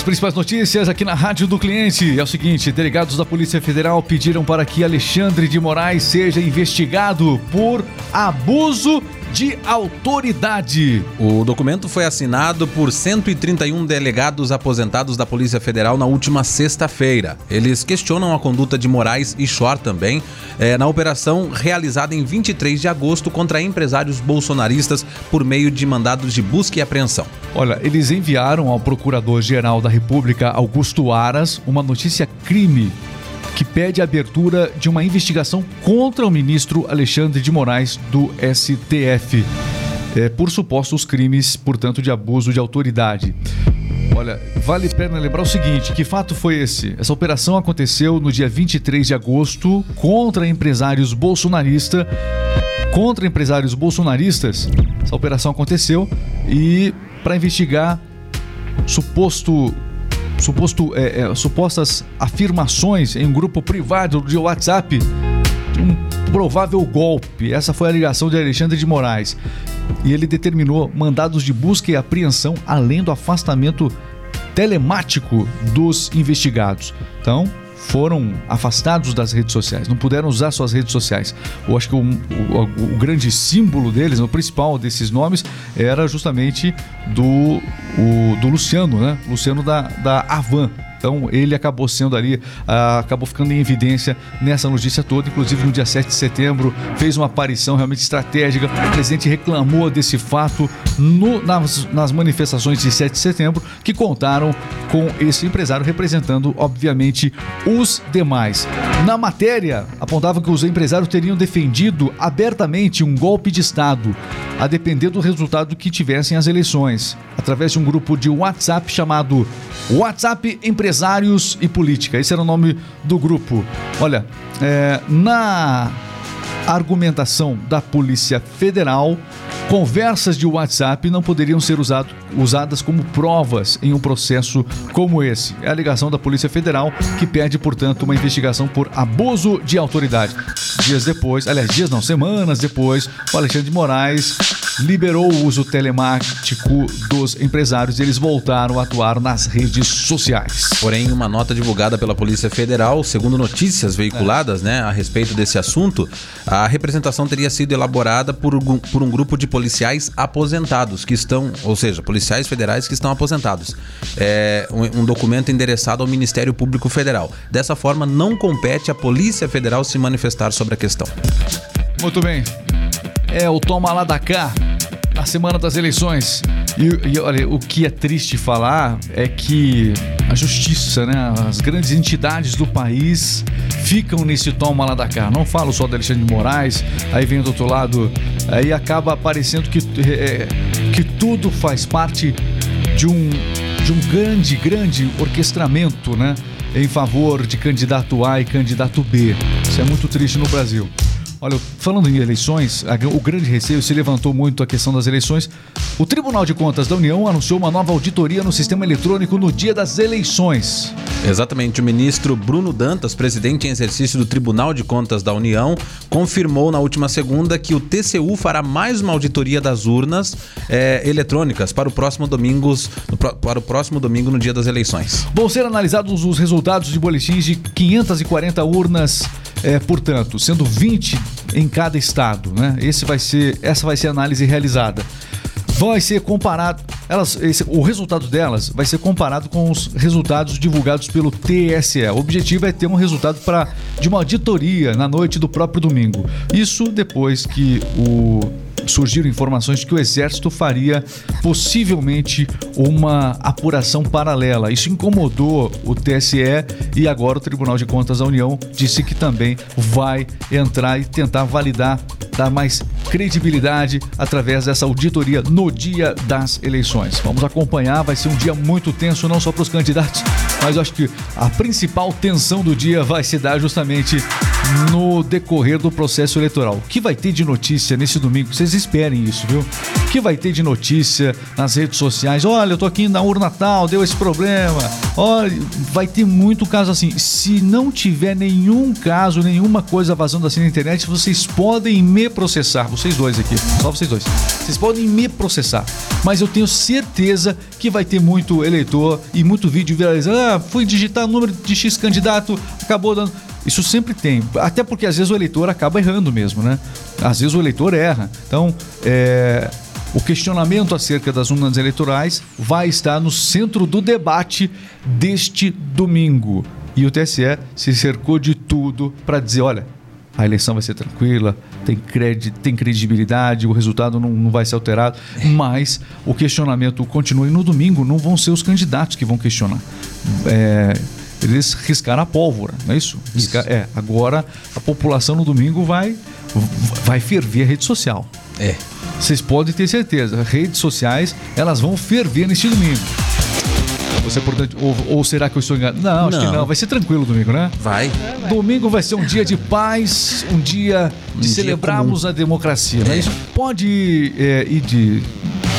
As principais notícias aqui na Rádio do Cliente. É o seguinte: delegados da Polícia Federal pediram para que Alexandre de Moraes seja investigado por abuso de autoridade. O documento foi assinado por 131 delegados aposentados da Polícia Federal na última sexta-feira. Eles questionam a conduta de Moraes e Chor também é, na operação realizada em 23 de agosto contra empresários bolsonaristas por meio de mandados de busca e apreensão. Olha, eles enviaram ao Procurador-Geral da República, Augusto Aras, uma notícia crime que pede a abertura de uma investigação contra o ministro Alexandre de Moraes do STF é, por supostos crimes, portanto, de abuso de autoridade. Olha, vale a pena lembrar o seguinte: que fato foi esse? Essa operação aconteceu no dia 23 de agosto contra empresários bolsonaristas. Contra empresários bolsonaristas, essa operação aconteceu e para investigar suposto suposto, é, é, supostas afirmações em um grupo privado de WhatsApp de um provável golpe. Essa foi a ligação de Alexandre de Moraes. E ele determinou mandados de busca e apreensão, além do afastamento telemático dos investigados. Então, foram afastados das redes sociais, não puderam usar suas redes sociais. Eu acho que o, o, o grande símbolo deles, o principal desses nomes, era justamente do, o, do Luciano, né? Luciano da, da Avan, então ele acabou sendo ali, uh, acabou ficando em evidência nessa notícia toda, inclusive no dia 7 de setembro, fez uma aparição realmente estratégica. O presidente reclamou desse fato no, nas, nas manifestações de 7 de setembro, que contaram com esse empresário representando, obviamente, os demais. Na matéria, apontava que os empresários teriam defendido abertamente um golpe de Estado, a depender do resultado que tivessem as eleições, através de um grupo de WhatsApp chamado WhatsApp Empresários e Política. Esse era o nome do grupo. Olha, é, na argumentação da Polícia Federal, conversas de WhatsApp não poderiam ser usado, usadas como provas em um processo como esse. É a alegação da Polícia Federal que pede, portanto, uma investigação por abuso de autoridade. Dias depois, aliás, dias não, semanas depois, o Alexandre de Moraes liberou o uso telemático dos empresários e eles voltaram a atuar nas redes sociais. Porém, uma nota divulgada pela Polícia Federal, segundo notícias veiculadas né, a respeito desse assunto, a representação teria sido elaborada por, por um grupo de policiais aposentados que estão, ou seja, policiais federais que estão aposentados. É um, um documento endereçado ao Ministério Público Federal. Dessa forma, não compete à Polícia Federal se manifestar sobre a questão. Muito bem. É o toma lá da cá na semana das eleições. E, e, olha, o que é triste falar é que a justiça, né, as grandes entidades do país ficam nesse toma lá da cá. Não falo só do Alexandre de Moraes, aí vem do outro lado, aí acaba aparecendo que, é, que tudo faz parte de um, de um grande, grande orquestramento, né? Em favor de candidato A e candidato B. Isso é muito triste no Brasil. Olha, falando em eleições, o grande receio se levantou muito a questão das eleições. O Tribunal de Contas da União anunciou uma nova auditoria no sistema eletrônico no dia das eleições. Exatamente. O ministro Bruno Dantas, presidente em exercício do Tribunal de Contas da União, confirmou na última segunda que o TCU fará mais uma auditoria das urnas é, eletrônicas para o próximo domingo, para o próximo domingo no dia das eleições. Vão ser analisados os resultados de boletins de 540 urnas é, portanto, sendo 20 em cada estado, né? Esse vai ser, essa vai ser a análise realizada. Vai ser comparado, elas, esse, o resultado delas vai ser comparado com os resultados divulgados pelo TSE. O objetivo é ter um resultado para de uma auditoria na noite do próprio domingo. Isso depois que o surgiram informações de que o Exército faria possivelmente uma apuração paralela. Isso incomodou o TSE e agora o Tribunal de Contas da União disse que também vai entrar e tentar validar, dar mais credibilidade através dessa auditoria no dia das eleições. Vamos acompanhar, vai ser um dia muito tenso, não só para os candidatos, mas acho que a principal tensão do dia vai se dar justamente no decorrer do processo eleitoral. O que vai ter de notícia nesse domingo? Vocês esperem isso, viu? que vai ter de notícia nas redes sociais. Olha, eu tô aqui na urna tal, deu esse problema. Olha, vai ter muito caso assim. Se não tiver nenhum caso, nenhuma coisa vazando assim na internet, vocês podem me processar. Vocês dois aqui, só vocês dois. Vocês podem me processar. Mas eu tenho certeza que vai ter muito eleitor e muito vídeo viralizando. Ah, fui digitar o número de X candidato, acabou dando. Isso sempre tem. Até porque às vezes o eleitor acaba errando mesmo, né? Às vezes o eleitor erra. Então, é, o questionamento acerca das urnas eleitorais vai estar no centro do debate deste domingo. E o TSE se cercou de tudo para dizer: olha, a eleição vai ser tranquila, tem, credi tem credibilidade, o resultado não, não vai ser alterado, mas o questionamento continua. E no domingo não vão ser os candidatos que vão questionar. É, eles riscaram a pólvora, não é isso? isso. É, agora a população no domingo vai, vai ferver a rede social. É. Vocês podem ter certeza, redes sociais elas vão ferver neste domingo. Você, portanto, ou, ou, será que eu estou enganado? Não, acho não. que não. Vai ser tranquilo domingo, né? Vai. Domingo vai ser um dia de paz, um dia de um celebrarmos dia a democracia. É. isso? Pode é, ir de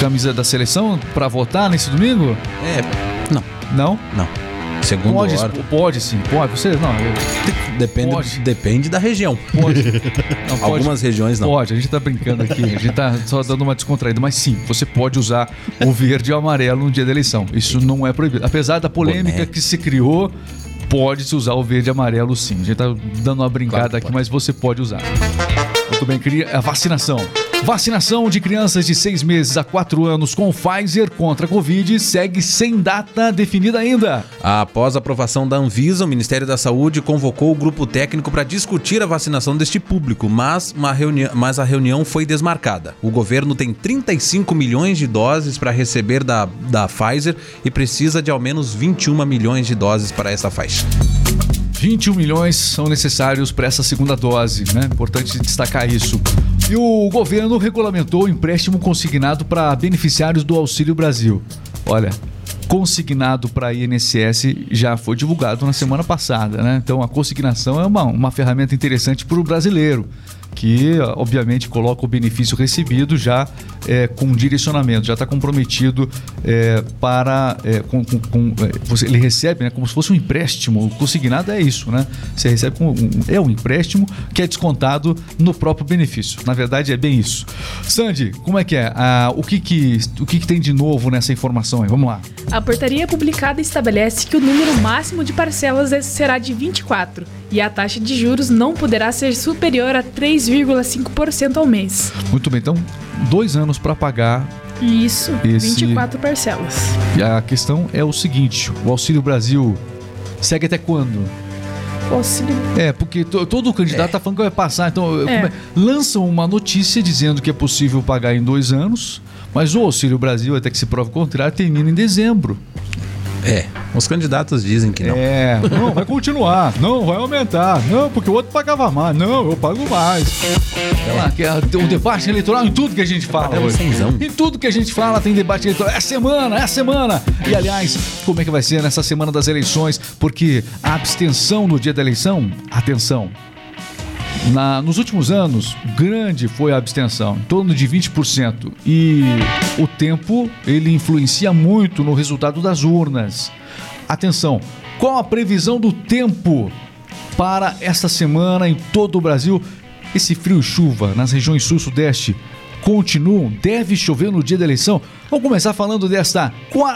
camisa da seleção para votar nesse domingo? É. Não. Não? Não. Pode, hora. pode sim, pode. Você não. Depende, pode. depende da região. Pode. Não, pode. Algumas regiões não. Pode, a gente tá brincando aqui, a gente tá só dando uma descontraída, mas sim, você pode usar o verde e o amarelo no dia da eleição. Isso não é proibido. Apesar da polêmica Boné. que se criou, pode-se usar o verde e amarelo sim. A gente tá dando uma brincada claro aqui, pode. mas você pode usar. Muito bem, a vacinação. Vacinação de crianças de seis meses a quatro anos com Pfizer contra a Covid segue sem data definida ainda. Após a aprovação da Anvisa, o Ministério da Saúde convocou o grupo técnico para discutir a vacinação deste público, mas, uma reunião, mas a reunião foi desmarcada. O governo tem 35 milhões de doses para receber da, da Pfizer e precisa de ao menos 21 milhões de doses para essa faixa. 21 milhões são necessários para essa segunda dose, né? Importante destacar isso. E o governo regulamentou o empréstimo consignado para beneficiários do Auxílio Brasil. Olha, consignado para a INSS já foi divulgado na semana passada, né? Então a consignação é uma, uma ferramenta interessante para o brasileiro que obviamente coloca o benefício recebido já é, com direcionamento, já está comprometido é, para. É, com, com, com, é, você, ele recebe né, como se fosse um empréstimo. O consignado é isso, né? Você recebe um, é um empréstimo que é descontado no próprio benefício. Na verdade, é bem isso. Sandy, como é que é? Ah, o que, que, o que, que tem de novo nessa informação aí? Vamos lá. A portaria publicada estabelece que o número máximo de parcelas será de 24 e a taxa de juros não poderá ser superior a 3,5% ao mês. Muito bem, então dois anos para pagar. Isso, esse... 24 parcelas. E a questão é o seguinte: o Auxílio Brasil segue até quando? Auxílio. É, porque todo candidato está é. falando que vai passar. Então, é. lançam uma notícia dizendo que é possível pagar em dois anos, mas o Auxílio Brasil, até que se prove o contrário, termina em dezembro. É, os candidatos dizem que não. É, não, vai continuar, não, vai aumentar, não, porque o outro pagava mais, não, eu pago mais. Lá, que é o debate eleitoral em tudo que a gente fala é. Em tudo que a gente fala tem debate eleitoral. É semana, é semana. E aliás, como é que vai ser nessa semana das eleições? Porque a abstenção no dia da eleição, atenção, na, nos últimos anos, grande foi a abstenção, em torno de 20%. E o tempo, ele influencia muito no resultado das urnas. Atenção, qual a previsão do tempo para esta semana em todo o Brasil? Esse frio e chuva nas regiões sul-sudeste continuam? Deve chover no dia da eleição? Vamos começar falando desta,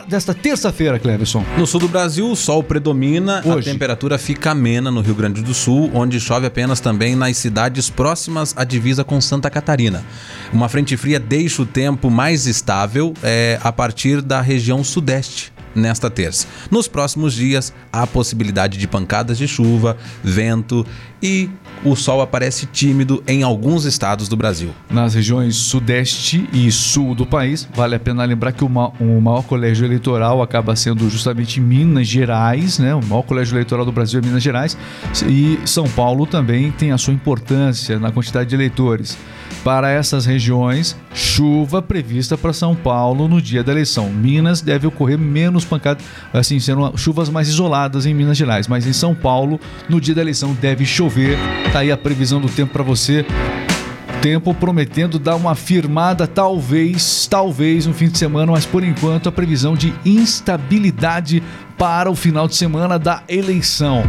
desta terça-feira, Cleverson. No sul do Brasil, o sol predomina, Hoje. a temperatura fica amena no Rio Grande do Sul, onde chove apenas também nas cidades próximas à divisa com Santa Catarina. Uma frente fria deixa o tempo mais estável é, a partir da região sudeste nesta terça. Nos próximos dias, há possibilidade de pancadas de chuva, vento e o sol aparece tímido em alguns estados do Brasil. Nas regiões sudeste e sul do país, vale a pena lembrar que o, o maior colégio eleitoral acaba sendo justamente Minas Gerais, né? O maior colégio eleitoral do Brasil é Minas Gerais e São Paulo também tem a sua importância na quantidade de eleitores. Para essas regiões, chuva prevista para São Paulo no dia da eleição. Minas deve ocorrer menos pancadas, assim, sendo chuvas mais isoladas em Minas Gerais, mas em São Paulo, no dia da eleição, deve chover. Tá aí a previsão do tempo para você. tempo prometendo dar uma firmada, talvez, talvez no fim de semana, mas por enquanto a previsão de instabilidade para o final de semana da eleição.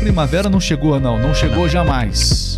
Primavera não chegou, não, não chegou não. jamais.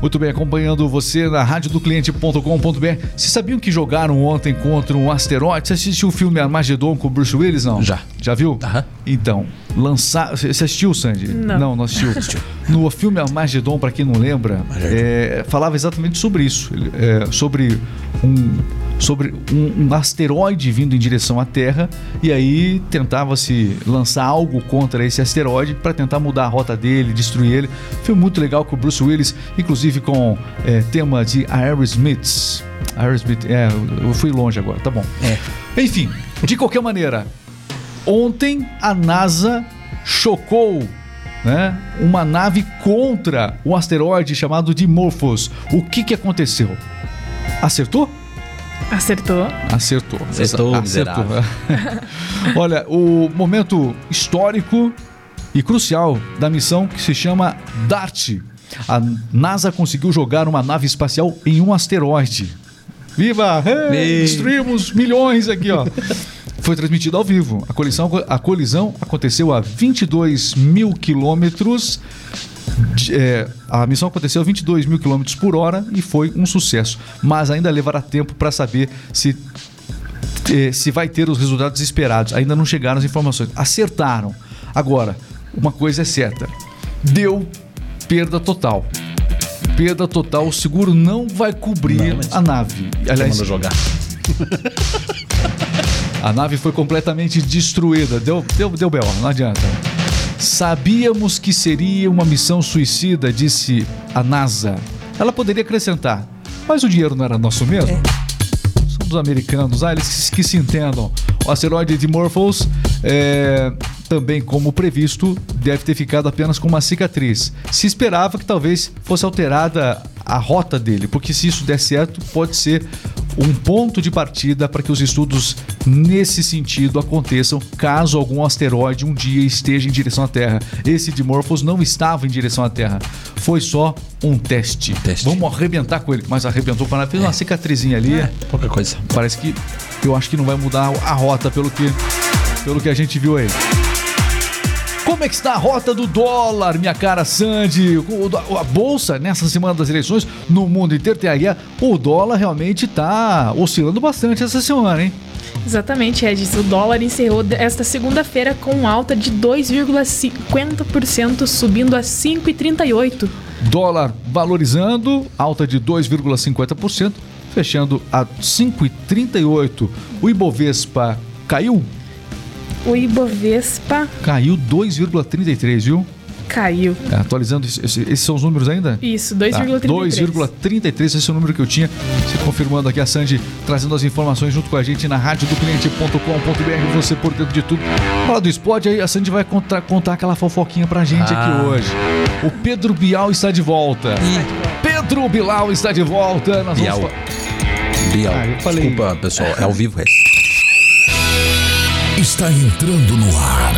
Muito bem, acompanhando você na radiodocliente.com.br. Vocês sabiam que jogaram ontem contra um asteroide? Você assistiu o filme Armagedon com o Bruce Willis, não? Já. Já viu? Aham. Então, lançar. Você assistiu, Sandy? Não. Não, não assistiu. no filme Armagedon, para quem não lembra, é, falava exatamente sobre isso. É, sobre um sobre um, um, asteroide vindo em direção à Terra e aí tentava-se lançar algo contra esse asteroide para tentar mudar a rota dele, destruir ele. Filme muito legal com o Bruce Willis, inclusive com é, tema de Aerosmith. Aerosmith, é, eu fui longe agora, tá bom. É. Enfim, de qualquer maneira, ontem a NASA chocou né, uma nave contra um asteroide chamado Dimorphos. O que, que aconteceu? Acertou? Acertou. Acertou. Acertou, Acertou. Olha, o momento histórico e crucial da missão que se chama DART. A NASA conseguiu jogar uma nave espacial em um asteroide. Viva! Hey, destruímos milhões aqui, ó. Foi transmitido ao vivo. A colisão, a colisão aconteceu a 22 mil quilômetros é, a missão aconteceu a 22 mil quilômetros por hora e foi um sucesso, mas ainda levará tempo para saber se é, se vai ter os resultados esperados. Ainda não chegaram as informações. Acertaram. Agora, uma coisa é certa: deu perda total. Perda total. O seguro não vai cobrir não, a nave. Aliás, jogar. a nave foi completamente destruída. Deu, deu, deu B.O., não adianta. Sabíamos que seria uma missão suicida, disse a NASA. Ela poderia acrescentar, mas o dinheiro não era nosso mesmo? É. São dos americanos, ah, eles que se entendam. O asteroide de Morphos, é, também como previsto, deve ter ficado apenas com uma cicatriz. Se esperava que talvez fosse alterada a rota dele, porque se isso der certo, pode ser um ponto de partida para que os estudos nesse sentido aconteçam caso algum asteroide um dia esteja em direção à Terra. Esse Dimorphos não estava em direção à Terra, foi só um teste. teste. Vamos arrebentar com ele, mas arrebentou para fez é. uma cicatrizinha ali. É, pouca coisa. Parece que eu acho que não vai mudar a rota pelo que pelo que a gente viu aí. Como é que está a rota do dólar, minha cara Sandy? A bolsa nessa semana das eleições no mundo inteiro tem aí. O dólar realmente está oscilando bastante essa semana, hein? Exatamente, Regis. O dólar encerrou esta segunda-feira com alta de 2,50%, subindo a 5,38. Dólar valorizando, alta de 2,50%, fechando a 5,38. O Ibovespa caiu o Ibovespa caiu 2,33, viu? Caiu. É, atualizando, esses são os números ainda? Isso, 2,33. Tá, 2,33, esse é o número que eu tinha. Se confirmando aqui a Sandy, trazendo as informações junto com a gente na radiodocliente.com.br, você por dentro de tudo. Fala do esporte, aí a Sandy vai contar, contar aquela fofoquinha pra gente ah. aqui hoje. O Pedro Bial está de volta. E... Pedro Bilal está de volta. Nós Bial. Vamos... Bial. Ah, falei... Desculpa, pessoal, é ao vivo, é está entrando no ar.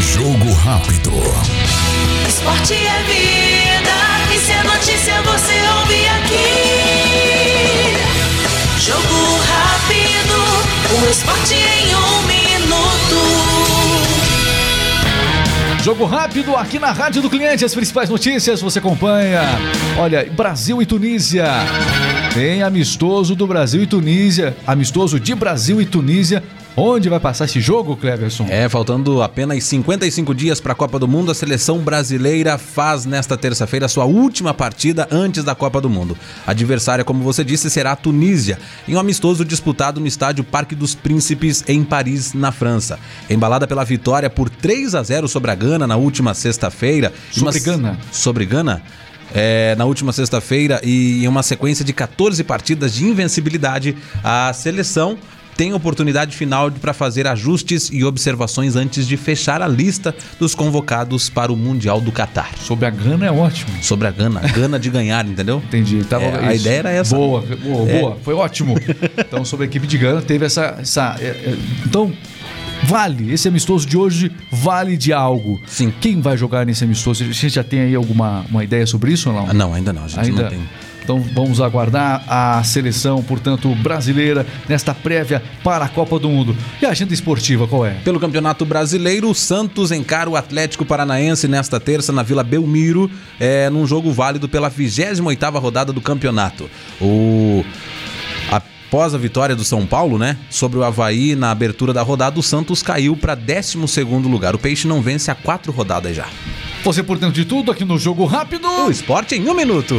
Jogo rápido. Esporte é vida, e se é notícia você ouve aqui. Jogo rápido, o esporte em um minuto. Jogo rápido aqui na Rádio do Cliente, as principais notícias você acompanha. Olha, Brasil e Tunísia. Tem amistoso do Brasil e Tunísia, amistoso de Brasil e Tunísia Onde vai passar esse jogo, Cleverson? É, faltando apenas 55 dias para a Copa do Mundo, a seleção brasileira faz nesta terça-feira sua última partida antes da Copa do Mundo. A adversária, como você disse, será a Tunísia, em um amistoso disputado no estádio Parque dos Príncipes, em Paris, na França. Embalada pela vitória por 3 a 0 sobre a Gana na última sexta-feira. Sobre Gana? Sobre Gana? É, na última sexta-feira e em uma sequência de 14 partidas de invencibilidade, a seleção tem oportunidade final para fazer ajustes e observações antes de fechar a lista dos convocados para o Mundial do Catar. Sobre a Gana é ótimo. Sobre a Gana, Gana de ganhar, entendeu? Entendi. Tava, é, a ideia era essa. Boa, boa, é. boa. Foi ótimo. Então, sobre a equipe de Gana, teve essa. essa é, é, então, vale. Esse amistoso de hoje vale de algo. Sim. Quem vai jogar nesse amistoso? A gente já tem aí alguma uma ideia sobre isso ou não? Ah, não, ainda não. A gente ainda... não tem Então vamos aguardar a seleção, portanto, brasileira nesta prévia para a Copa do Mundo. E a agenda esportiva qual é? Pelo Campeonato Brasileiro, o Santos encara o Atlético Paranaense nesta terça na Vila Belmiro, é, num jogo válido pela 28ª rodada do campeonato. O Após a vitória do São Paulo, né, sobre o Havaí na abertura da rodada, o Santos caiu para 12º lugar. O Peixe não vence há quatro rodadas já. Você por dentro de tudo aqui no Jogo Rápido. O esporte em um minuto.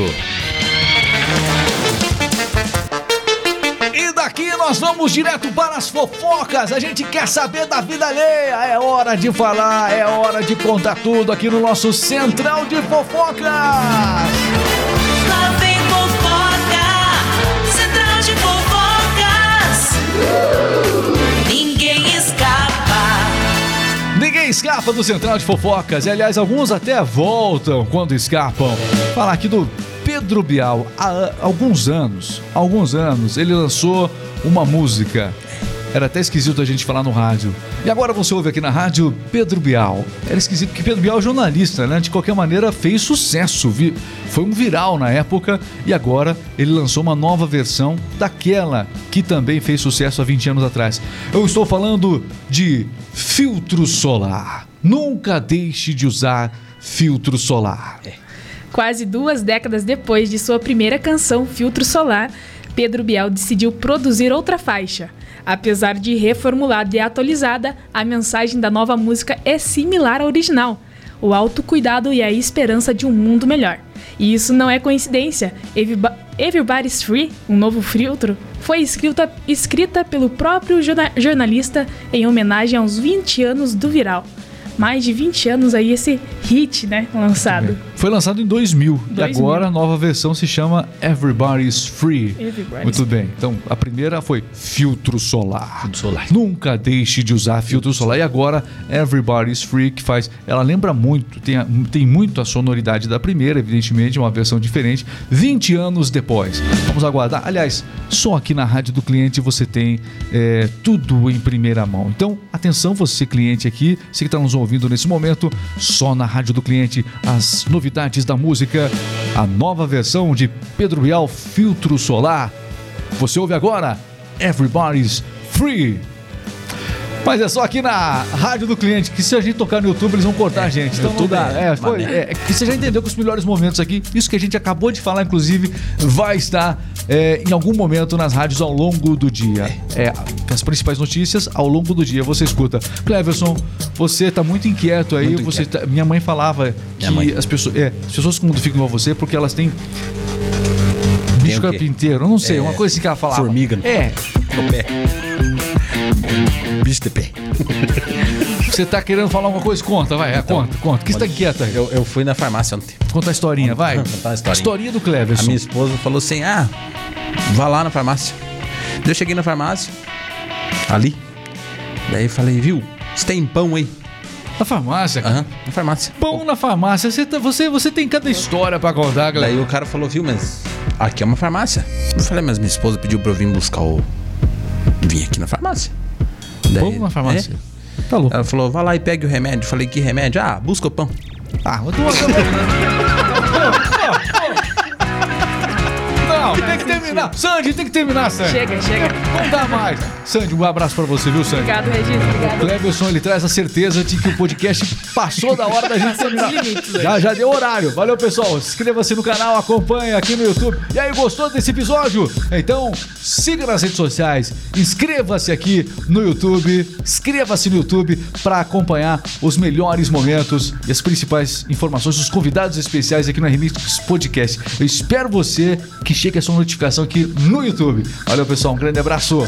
E daqui nós vamos direto para as fofocas. A gente quer saber da vida alheia. É hora de falar, é hora de contar tudo aqui no nosso Central de Fofocas. Lá vem fofoca, central de fofocas. Ninguém escapa. Ninguém escapa do Central de Fofocas. E, aliás, alguns até voltam quando escapam. Falar aqui do Pedro Bial. Há alguns anos, alguns anos, ele lançou uma música. Era até esquisito a gente falar no rádio. E agora você ouve aqui na rádio Pedro Bial. Era esquisito porque Pedro Bial é jornalista, né? De qualquer maneira fez sucesso. Foi um viral na época e agora ele lançou uma nova versão daquela que também fez sucesso há 20 anos atrás. Eu estou falando de filtro solar. Nunca deixe de usar filtro solar. Quase duas décadas depois de sua primeira canção, Filtro Solar, Pedro Bial decidiu produzir outra faixa. Apesar de reformulada e atualizada, a mensagem da nova música é similar à original: o autocuidado e a esperança de um mundo melhor. E isso não é coincidência. Everybody's Free, um novo filtro, foi escrita, escrita pelo próprio jorna- jornalista em homenagem aos 20 anos do viral. Mais de 20 anos aí esse hit, né, lançado. Foi lançado em 2000, e 2000. agora a nova versão se chama Everybody's Free. Everybody's Muito bem. Então, a primeira foi filtro solar. Filtro solar. Nunca deixe de usar filtro solar. E agora Everybody's Free que faz, ela lembra muito, tem, a- tem muito a sonoridade da primeira, evidentemente, uma versão diferente, 20 anos depois. Vamos aguardar. Aliás, só aqui na rádio do cliente você tem é, tudo em primeira mão. Então, atenção você cliente aqui, você que está nos ouvindo nesse momento, só na rádio do cliente as novidades da música, a nova versão de Pedro Bial Filtro Solar. Você ouve agora Everybody's Free. Mas é só aqui na rádio do cliente, que se a gente tocar no YouTube, eles vão cortar a gente. Então YouTube dá. é É, foi, é, que você já entendeu que os melhores momentos aqui, isso que a gente acabou de falar, inclusive, vai estar é, em algum momento nas rádios ao longo do dia. É, as principais notícias ao longo do dia você escuta. Cleverson, você tá muito inquieto aí. Muito você inquieto. tá- minha mãe falava que mãe. as pessoas, é, as pessoas quando ficam igual você, porque elas têm bicho carpinteiro, não sei, uma coisa assim que ela falava. Formiga no- É, No pé. Bicho de pé. você tá querendo falar alguma coisa? Conta, vai, é, conta, conta. Que você tá inquieto aí? Eu, eu fui na farmácia ontem. Conta a historinha, vai. Contar a historinha. Historinha do A Cleverson. minha esposa falou assim: ah, vá lá na farmácia. Daí eu cheguei na farmácia, ali. Daí eu falei, viu? Você tem pão aí? Na farmácia. Aham, na farmácia. Pão na farmácia. Você, tá- você, você tem cada história pra contar, galera. Daí o cara falou, viu, mas aqui é uma farmácia. Eu falei, mas minha esposa pediu pra eu vir buscar o. Vim aqui na farmácia. Daí- Pão na farmácia. É. Tá louco. Ela falou, vai lá e pegue o remédio. Eu falei, que remédio? Ah, busca o pão. Ah, eu tô... Não, tem que terminar. Sandy, tem que terminar, Sandy. Chega, chega. Não dá mais. Sandy, um abraço pra você, viu, Sandy? Obrigado, Regina. Obrigado. Cleverson, ele traz a certeza de que o podcast passou da hora da gente terminar. Já, já deu horário. Valeu, pessoal. Inscreva-se no canal, acompanhe aqui no YouTube. E aí, gostou desse episódio? Então, siga nas redes sociais, inscreva-se aqui no YouTube, inscreva-se no YouTube para acompanhar os melhores momentos e as principais informações dos convidados especiais aqui no Remix Podcast. Eu espero você que chegue a sua notificação aqui no YouTube. Valeu, pessoal. Um grande abraço.